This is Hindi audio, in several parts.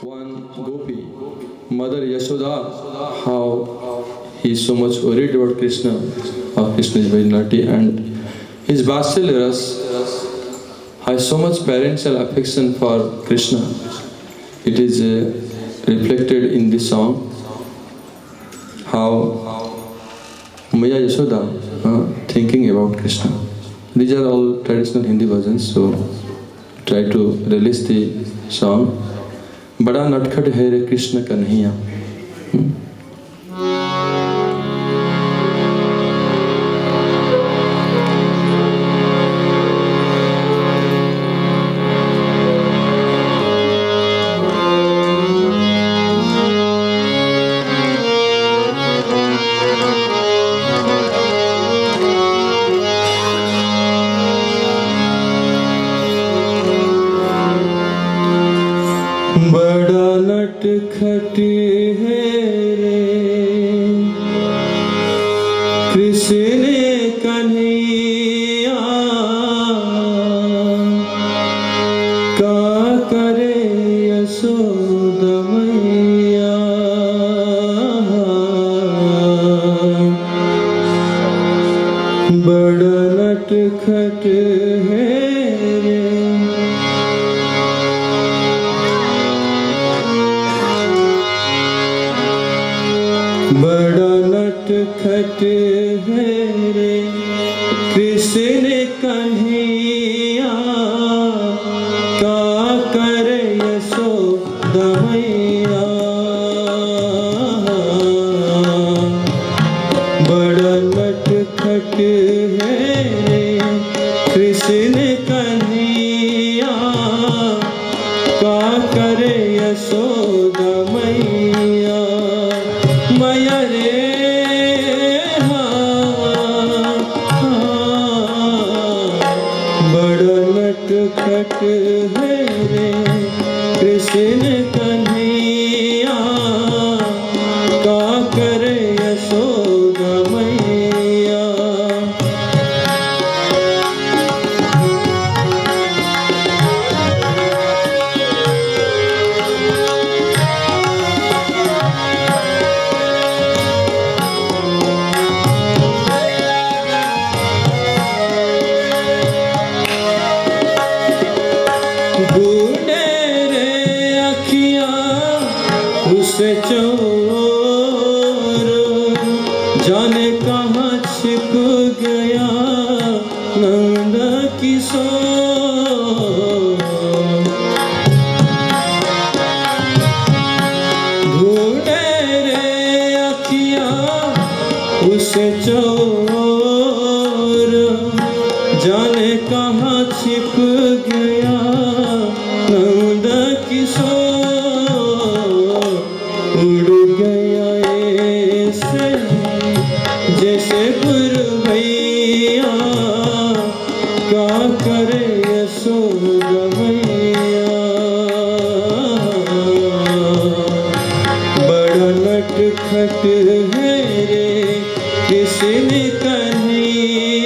one gopi, Mother Yashoda, how he is so much worried about Krishna, how Krishna is very naughty, and his Vatsalya Ras has so much parental affection for Krishna. It is uh, reflected in this song, how Maya Yashoda uh, thinking about Krishna. These are all traditional Hindi versions, so try to release the song. बड़ा नटखट है रे कृष्ण कन्हैया। बड़ा नटखट है रे। कृष्ण कन्हैया का करे यशोद मैया? बड़ा नटखट है रे। नटखट है रे। कृष्ण कन्हैया? का कर यशोद मैया बड़ा नटखट है कृष्ण कन्हैया? का कर यशोद नटखट है रे कृष्ण जाने कहाँ छिप गया नंद किशोर ढूंढे रे अखियाँ उसे चोर। जाने कहाँ छिप गया जैसे गुरु का करे यशोद मैया? बड़ा नटखट है रे किसने कन्हैया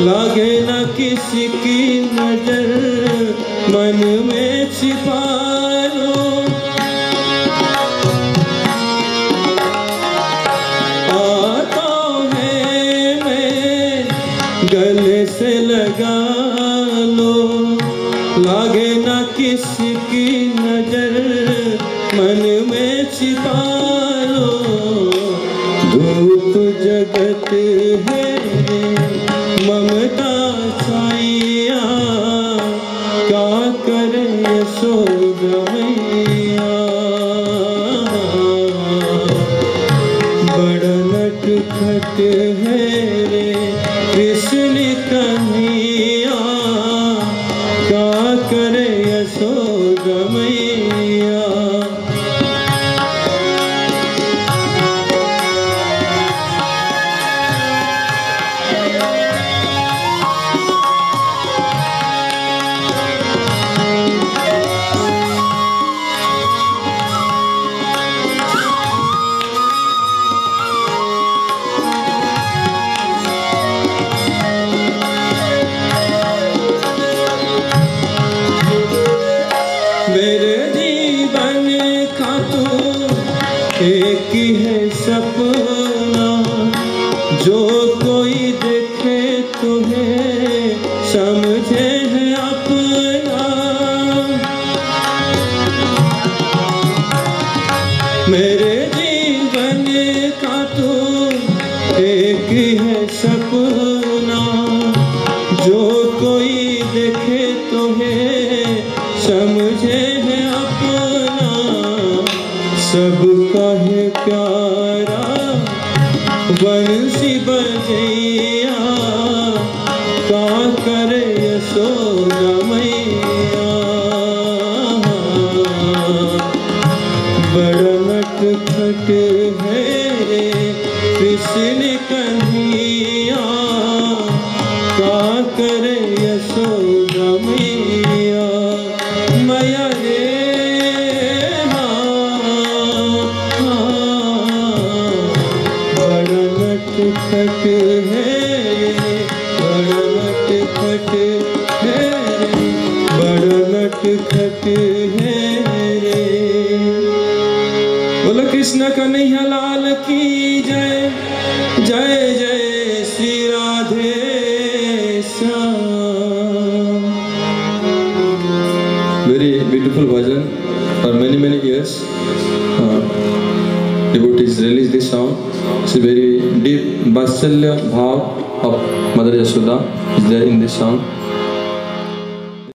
लागे न किसी की नज़र, मन में छिपा लो हाथों है मैं गले से लगा लो। लागे न किसी की नज़र, मन में छिपा लो धूप जगत है। ममता साइया का कर सो गैया बड़ा खट है रे कृष्ण कन्हैया। एक ही सपना। जो कोई देखे तुम्हें, समझे है अपना। मेरे जीवन का तू एक ही सपना। जो कोई देखे तुम्हें, समझे है अपना। सबका प्यारा बंसी बजैया का करे यशोदा मैया। बड़ा नटखट है रे कृष्ण कन्हैया। नटखट है रे बड़ा नटखट है रे बड़ा नटखट है रे कृष्ण कन्हैया लाल की जय जय जय Shri Radhe Shyam. Very beautiful bhajan for many many years released this song. It's a very deep vasalya bhav of mother yashoda is there in this song